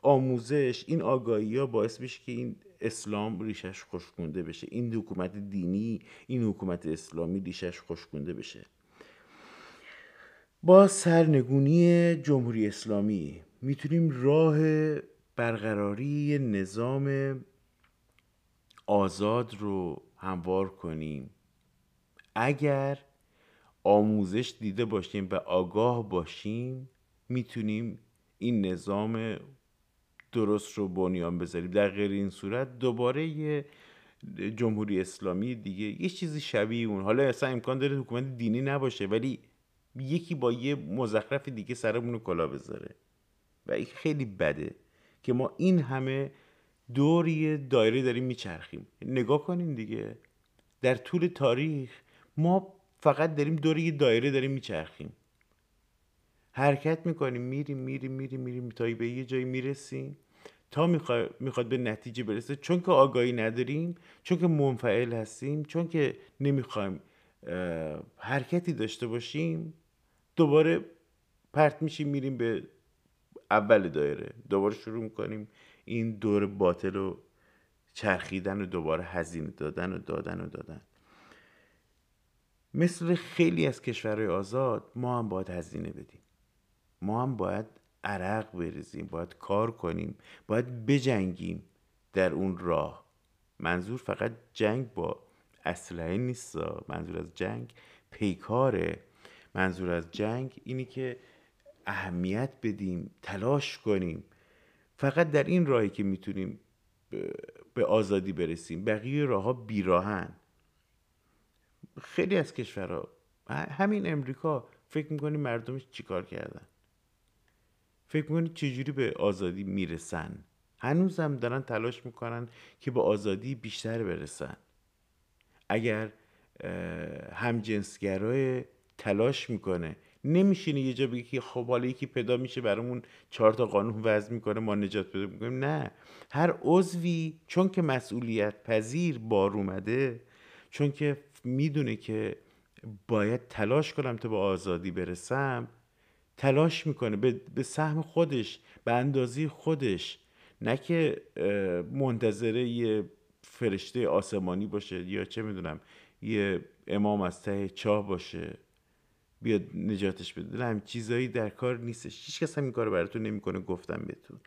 A: آموزش این آگاهی ها باعث میشه که این اسلام ریشش خوشکنده بشه. این حکومت دینی این حکومت اسلامی ریشش خوشکنده بشه. با سرنگونی جمهوری اسلامی می‌تونیم راه برقراری نظام آزاد رو هموار کنیم. اگر آموزش دیده باشیم و آگاه باشیم می‌تونیم این نظام درست رو بنیان بذاریم. در غیر این صورت دوباره یه جمهوری اسلامی دیگه یه چیزی شبیه اون. حالا اصلا امکان داره حکومت دینی نباشه ولی یکی با یه مزخرف دیگه سرمون رو کلا بذاره. و این خیلی بده. که ما این همه دوری دایره داریم میچرخیم. نگاه کنین دیگه. در طول تاریخ ما فقط داریم دوری دایره داریم میچرخیم. حرکت می‌کنیم میریم میریم میریم میریم تا به یه جایی می‌رسیم. تا می‌خواد به نتیجه برسه. چون که آگاهی نداریم چون که منفعل هستیم چون که نمی‌خوایم حرکتی داشته باشیم دوباره پرت میشیم میریم به اول دایره. دوباره شروع می‌کنیم. این دور باطل و چرخیدن و دوباره هزینه دادن و دادن و دادن. مثل خیلی از کشورهای آزاد ما هم باید هزینه بدیم. ما هم باید عرق بریزیم باید کار کنیم باید بجنگیم در اون راه. منظور فقط جنگ با اسلحه نیست منظور از جنگ پیکاره. منظور از جنگ اینی که اهمیت بدیم تلاش کنیم. فقط در این راهی که می‌تونیم به آزادی برسیم. بقیه راه ها بیراهن. خیلی از کشورها همین امریکا فکر می‌کنی مردمش چیکار کردن؟ فکر می‌کنی چجوری به آزادی می‌رسن؟ هنوزم دارن تلاش می‌کنن که به آزادی بیشتر برسن. اگر همجنسگرای تلاش می‌کنه نمیشینه یه جا بگی که خب حالا یکی پیدا میشه برامون چهار تا قانون وضع می‌کنه ما نجات پیدا می‌کنیم. نه. هر عضوی چون که مسئولیت پذیر بار اومده چون که می‌دونه که باید تلاش کنم تا به آزادی برسم تلاش می‌کنه به, سهم خودش به اندازی خودش. نه که منتظره یه فرشته آسمانی باشه یا چه می‌دونم یه امام از ته چاه باشه. بیاد نجاتش بده. هم چیزایی در کار نیستش. هیچ کس هم این کار براتون نمی‌کنه گفتم بهتون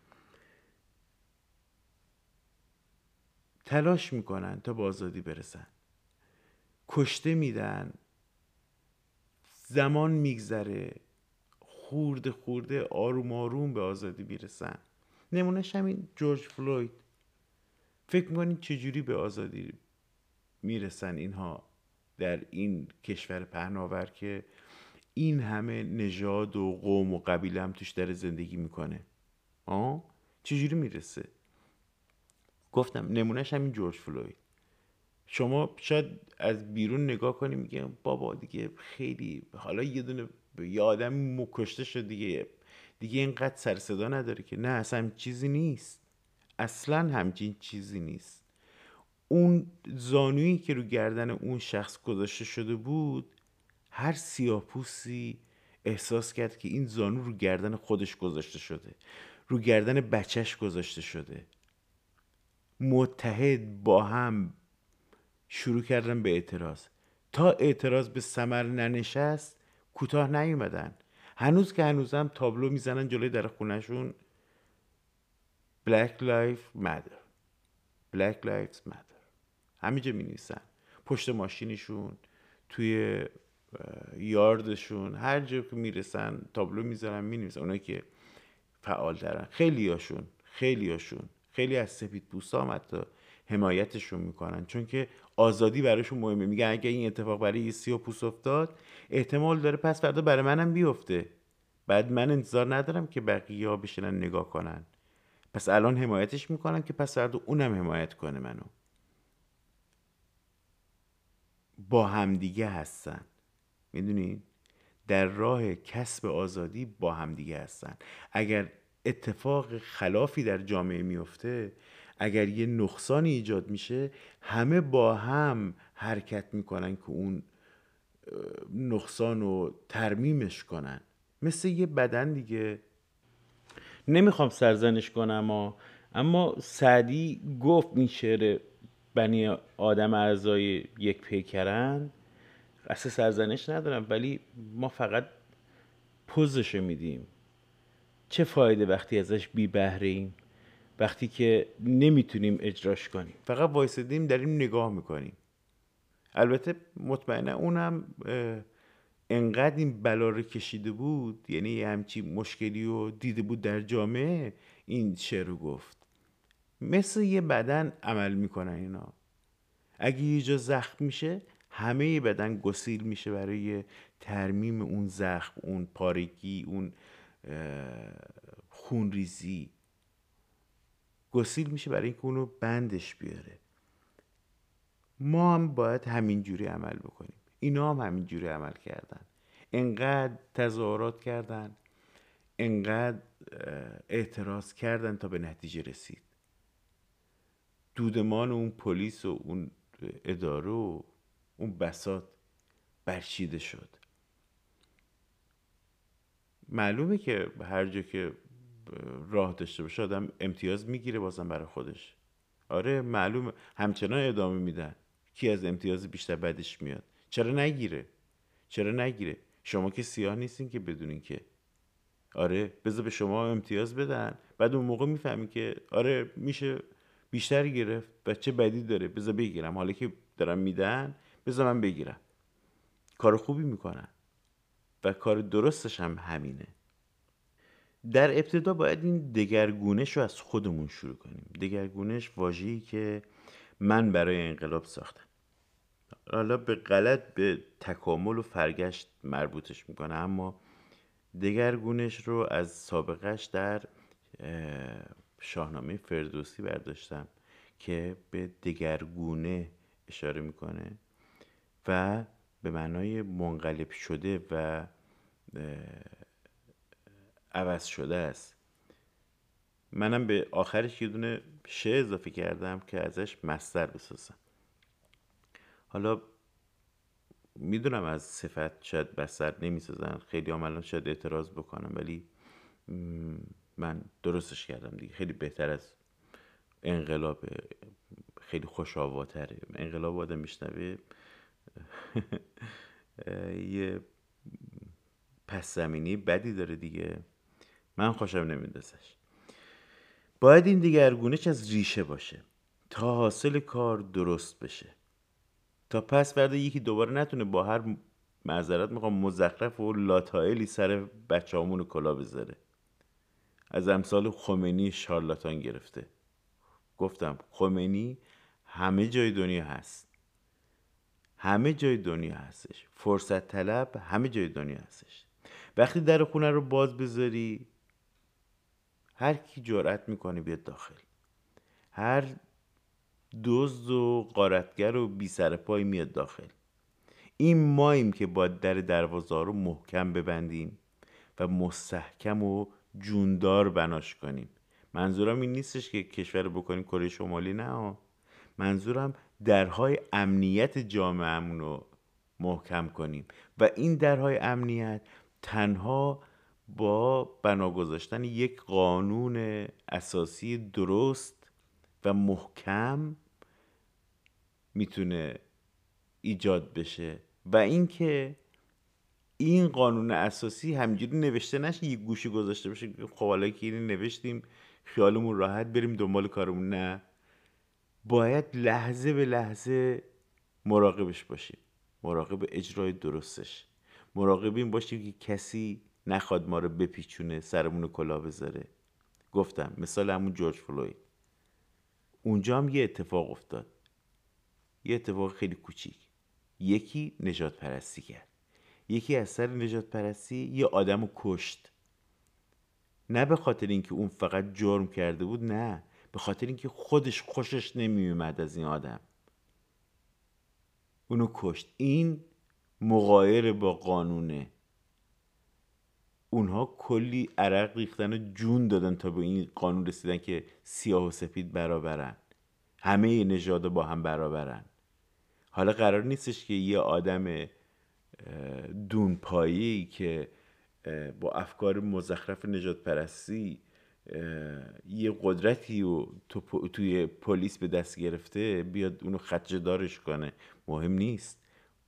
A: تلاش می‌کنن تا به آزادی برسن. کشته میدن. زمان میگذره. خورده خورده آروم آروم به آزادی می‌رسن. نمونهش همین جورج فلوید. فکر می‌کنین چجوری به آزادی می‌رسن اینها در این کشور پهناور که این همه نژاد و قوم و قبیله هم توش در زندگی می‌کنه. آه چجوری می‌رسه؟ گفتم نمونهش همین جورج فلوید. شما شاید از بیرون نگاه کنیم میگه بابا دیگه خیلی حالا یه دونه یه آدم مکشته شد دیگه. دیگه اینقدر سر صدا نداره که. نه اصلا چیزی نیست. اصلا همچین چیزی نیست. اون زانویی که رو گردن اون شخص گذاشته شده بود هر سیاپوسی احساس کرد که این زانو رو گردن خودش گذاشته شده رو گردن بچهش گذاشته شده. متحد با هم شروع کردن به اعتراض. تا اعتراض به سمر ننشست کوتاه نیومدن. هنوز که هنوزم تابلو می‌زنن جلوی در خونهشون Black Lives Matter. Black Lives Matter. همینجا می پشت ماشینشون توی یاردشون هر جا که می‌رسن تابلو می‌ذارن می نویسن اونایی که فعال دارن. خیلی هاشون خیلی هاشون خیلی از سپید پوستا هم حتی حمایتشون می‌کنن. چون که آزادی براشون مهمه. میگن اگه این اتفاق برای سیاه پوست افتاد احتمال داره پس فردا برای منم بیفته. بعد من انتظار ندارم که بقیه ها بشینن نگاه کنن. پس الان حمایتش می‌کنن که پس فردا اونم حمایت کنه منو. با همدیگه هستن. می‌دونین در راه کسب آزادی با همدیگه هستن. اگر اتفاق خلافی در جامعه میفته اگر یه نقصانی ایجاد میشه همه با هم حرکت می‌کنن که اون نقصان رو ترمیمش کنن. مثل یه بدن دیگه. نمی‌خوام سرزنش کنم اما سعدی گفت این بنی آدم اعضای یک پیکرن. اصلا سرزنش ندارم ولی ما فقط پوزشو میدیم. چه فایده وقتی ازش بی بهره ایم وقتی که نمی‌تونیم اجراش کنیم. فقط وایسدیم داریم نگاه می‌کنیم. البته مطمئنا اونم انقدر این بلا رو کشیده بود یعنی همچی مشکلی رو دیده بود در جامعه این شعر رو گفت. مثل یه بدن عمل می‌کنن اینا. اگه یه جا زخم میشه همه بدن گسیل میشه برای ترمیم اون زخم اون پارگی اون خونریزی. گسیل میشه برای اینکه اونو بندش بیاره. ما هم باید همین جوری عمل بکنیم. اینا هم همین جوری عمل کردن. انقدر تظاهرات کردن انقدر اعتراض کردن تا به نتیجه رسید. دودمان اون پلیس و اون اداره و اون بسات برچیده شد. معلومه که هر جا که راه داشته باشه آدم امتیاز می‌گیره بازم برای خودش. آره معلومه. همچنان ادامه میدن. کی از امتیاز بیشتر بدش میاد؟ چرا نگیره؟ چرا نگیره؟ شما که سیاه نیستین که بدونین که. آره بذار به شما امتیاز بدن. بعد اون موقع می‌فهمی که آره میشه بیشتر گرفت بچه بدی داره. بذار بگیرم. حالا که دارم میدن بذار من بگیرم. کار خوبی می‌کنن و کار درستش هم همینه. در ابتدا باید این دگرگونش رو از خودمون شروع کنیم. دگرگونش واژه‌ای که من برای انقلاب ساختم. حالا به غلط به تکامل و فرگشت مربوطش می‌کنه اما دگرگونش رو از سابقش در شاهنامه فردوسی برداشتم که به دگرگونه اشاره می‌کنه. و به معنای منقلب شده و عوض شده است. منم به آخرش یه دونه شه اضافه کردم که ازش مستر بسازم. حالا می‌دونم از صفت شاید بسر نمی‌سازن. خیلی هم شاید اعتراض بکنم ولی من درستش کردم دیگه. خیلی بهتر از انقلاب خیلی خوش آواتره انقلاب آدم میشنوه. یه پس زمینی بدی داره دیگه. من خوشم نمیدازش باید این دیگرگونش از ریشه باشه تا حاصل کار درست بشه. تا پس فردا یکی دوباره نتونه با هر معذرت می‌خوام مزخرف و لاتائلی سر بچه کلا بذاره. از امثال خمینی شارلاتان گرفته. گفتم خمینی همه جای دنیا هست. همه جای دنیا هستش. فرصت طلب همه جای دنیا هستش. وقتی در خونه رو باز بذاری هر کی جرأت می‌کنه بیاد داخل. هر دزد و قارتگر و بی سر پای میاد داخل. این ماییم که با در دروازه رو محکم ببندیم و مستحکم و جوندار بناش کنیم. منظورم این نیستش که کشور بکنیم کره شمالی نه منظورم درهای امنیت جامعهمون رو محکم کنیم. و این درهای امنیت تنها با بنا گذاشتن یک قانون اساسی درست و محکم می‌تونه ایجاد بشه. و اینکه این قانون اساسی همینجوری نوشته نشه یه گوشی گذاشته بشه خب حالا که اینو نوشتیم خیالمون راحت بریم دنبال کارمون. نه. باید لحظه به لحظه مراقبش باشیم مراقب اجرای درستش. مراقب این باشیم که کسی نخواد ما رو بپیچونه سرمون رو کلا بذاره. گفتم مثال همون جورج فلوید. اونجا هم یه اتفاق افتاد. یه اتفاق خیلی کوچیک. یکی نجات پرستی کرد. یکی از سر نجات پرستی یه آدم رو کشت. نه به خاطر اینکه اون فقط جرم کرده بود نه. به خاطر اینکه خودش خوشش نمیومد از این آدم. اونو کشت. این مقایر با قانونه. اونها کلی عرق ریختن و جون دادن تا به این قانون رسیدن که سیاه و سفید برابرن. همه نژاد با هم برابرن. حالا قرار نیستش که یه آدم دونپایی که با افکار مزخرف نجات پرستی یه قدرتی و تو توی پلیس به دست گرفته بیاد اونو خدجه دارش کنه. مهم نیست.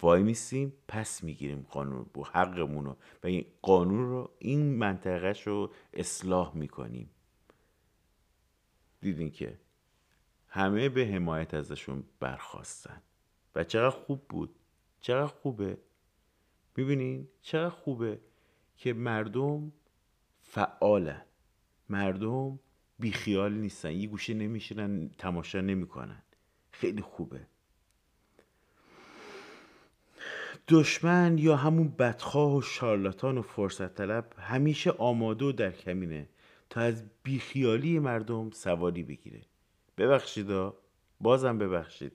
A: وای میسیم پس می‌گیریم قانون با حقمونو و این قانون رو این منطقهش رو اصلاح می‌کنیم. دیدین که همه به حمایت ازشون برخواستن. و چقدر خوب بود. چقدر خوبه. می‌بینین؟ چقدر خوبه که مردم فعالن. مردم بیخیال نیستن. یه گوشه نمیشینن تماشا نمی‌کنن. خیلی خوبه. دشمن یا همون بدخواه و شارلاتان و فرصت طلب همیشه آماده و در کمینه تا از بیخیالی مردم سواری بگیره. ببخشید بازم ببخشید.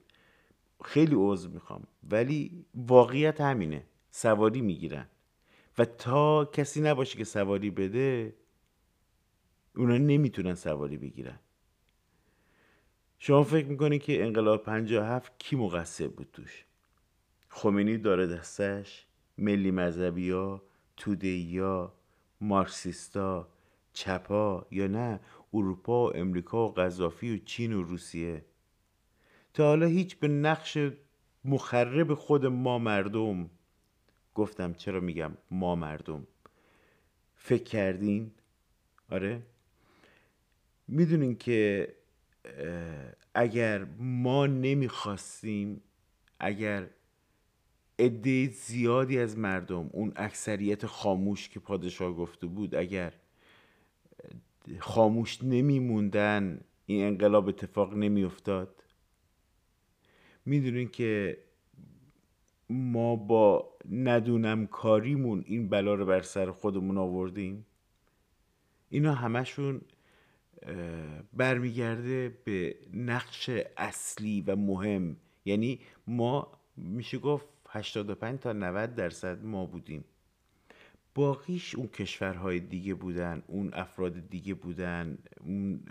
A: خیلی عضو می‌خوام ولی واقعیت همینه. سواری می‌گیرن. و تا کسی نباشه که سواری بده اونا نمی‌تونن سواری بگیرن. شما فکر می‌کنی که انقلاب 57 کی مقصر بود توش؟ خمینی داره دستش ملی مذهبی ها تودهی ها مارکسیستا چپا یا نه اروپا و امریکا و قذافی و چین و روسیه. تا حالا هیچ به نقش مخرب خود ما مردم گفتم چرا میگم ما مردم فکر کردین؟ آره؟ می‌دونین که اگر ما نمی‌خواستیم اگر عده زیادی از مردم اون اکثریت خاموش که پادشاه گفته بود اگر خاموش نمیموندن این انقلاب اتفاق نمیافتاد می‌دونین که ما با ندونم کاریمون این بلا رو بر سر خودمون آوردیم؟ اینا همشون برمیگرده به نقش اصلی و مهم. یعنی ما میشه گفت 85 تا 90 درصد ما بودیم. باقیش اون کشورهای دیگه بودن اون افراد دیگه بودن اون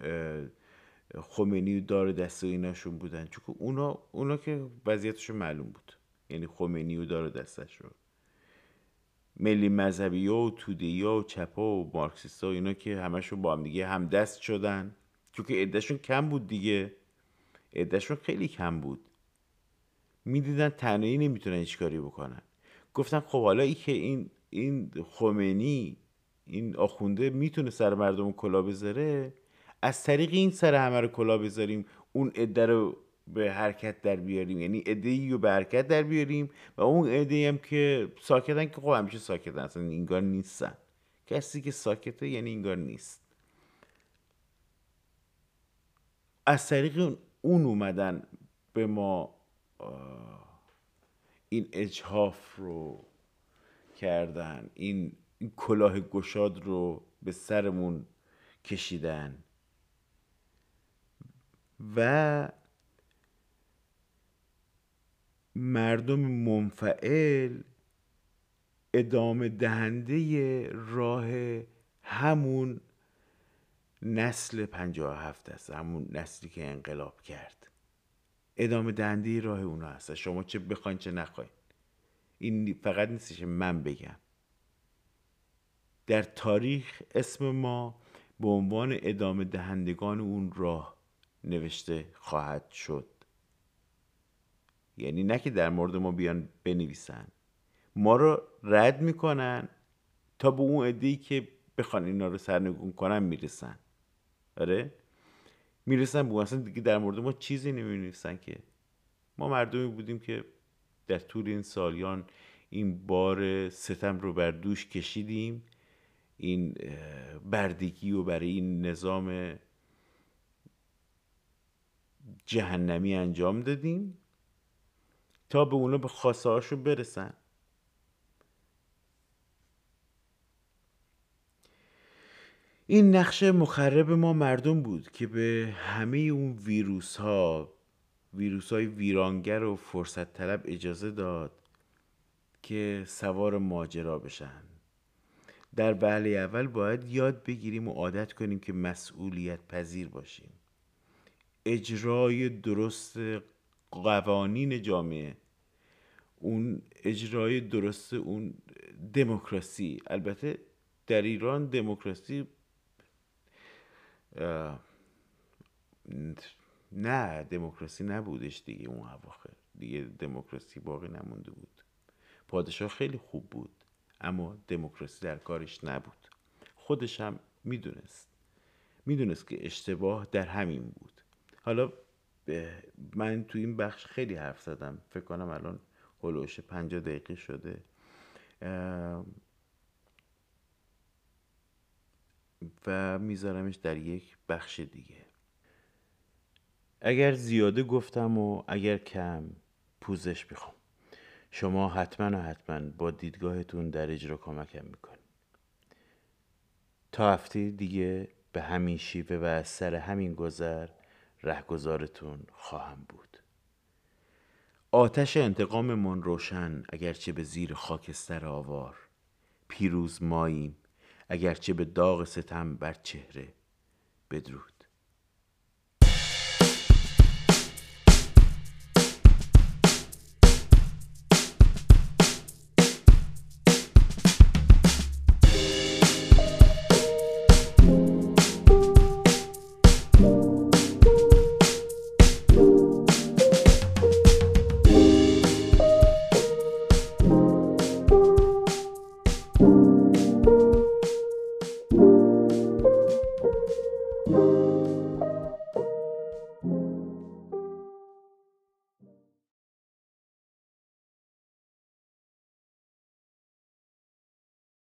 A: خمینی و دار دست و ایناشون بودن. چون اونا, اونا که وضعیتشون معلوم بود. یعنی خمینی و داره دستش رو ملی مذهبی و توده و چپا و مارکسیستا اینا که همشون با هم دیگه هم دست شدن. چون که عدهشون کم بود دیگه. عدهشون خیلی کم بود. می‌دیدن تنهایی نمی‌تونن هیچ کاری بکنن. گفتن خب حالا ای که این این خمینی این آخونده می‌تونه سر مردم کلا بذاره؟ از طریق این سر همه رو کلا بذاریم. اون عده رو به حرکت در بیاریم. یعنی عده رو به حرکت در بیاریم و اون عده هم که ساکتن که خب همیشه ساکتن اصلا اینگار نیستن. کسی که ساکته یعنی اینگار نیست. از طریق اون اومدن به ما این اجهاف رو کردن این, این کلاه گشاد رو به سرمون کشیدن. و مردم منفعل ادامه دهنده راه همون نسل پنجاه هفت است. همون نسلی که انقلاب کرد. ادامه دهنده راه اونا هست شما چه بخواین چه نخواین. این فقط نیستش من بگم. در تاریخ اسم ما به عنوان ادامه دهندگان اون راه نوشته خواهد شد. یعنی نه که در مورد ما بیان بنویسن. ما رو رد می‌کنن تا به اون عده‌ای که بخوان اینا رو سرنگون کنن می‌رسن. آره؟ می‌رسن به اصلا دیگه در مورد ما چیزی نمی‌نویسن که. ما مردمی بودیم که در طول این سالیان این بار ستم رو بر دوش کشیدیم. این بردگی و برای این نظام جهنمی انجام دادیم. تا به اونا به خواسته برسن. این نقشه مخرب ما مردم بود که به همه اون ویروس ها ویروس های ویرانگر و فرصت طلب اجازه داد که سوار ماجرا بشن. در وهله اول باید یاد بگیریم و عادت کنیم که مسئولیت پذیر باشیم. اجرای درست قوانین جامعه. اون اجرای درست اون دموکراسی. البته در ایران دموکراسی نه دموکراسی نبودش دیگه اون اواخر. دیگه دموکراسی باقی نمونده بود. پادشاه خیلی خوب بود اما دموکراسی در کارش نبود. خودش هم می‌دونست. می‌دونست که اشتباه در همین بود. حالا من تو این بخش خیلی حرف زدم. فکر کنم الان هلوش پنجاه دقیقه شده. و میذارمش در یک بخش دیگه. اگر زیاده گفتم و اگر کم پوزش می‌خوام. شما حتما و حتما با دیدگاهتون در اجرا کمکم می‌کنید. تا هفته دیگه به همین شیوه و از سر همین گذر رهگذارتون خواهم بود. آتش انتقاممون روشن اگرچه به زیر خاکستر آوار. پیروز ماییم اگرچه به داغ ستم بر چهره. بدرود.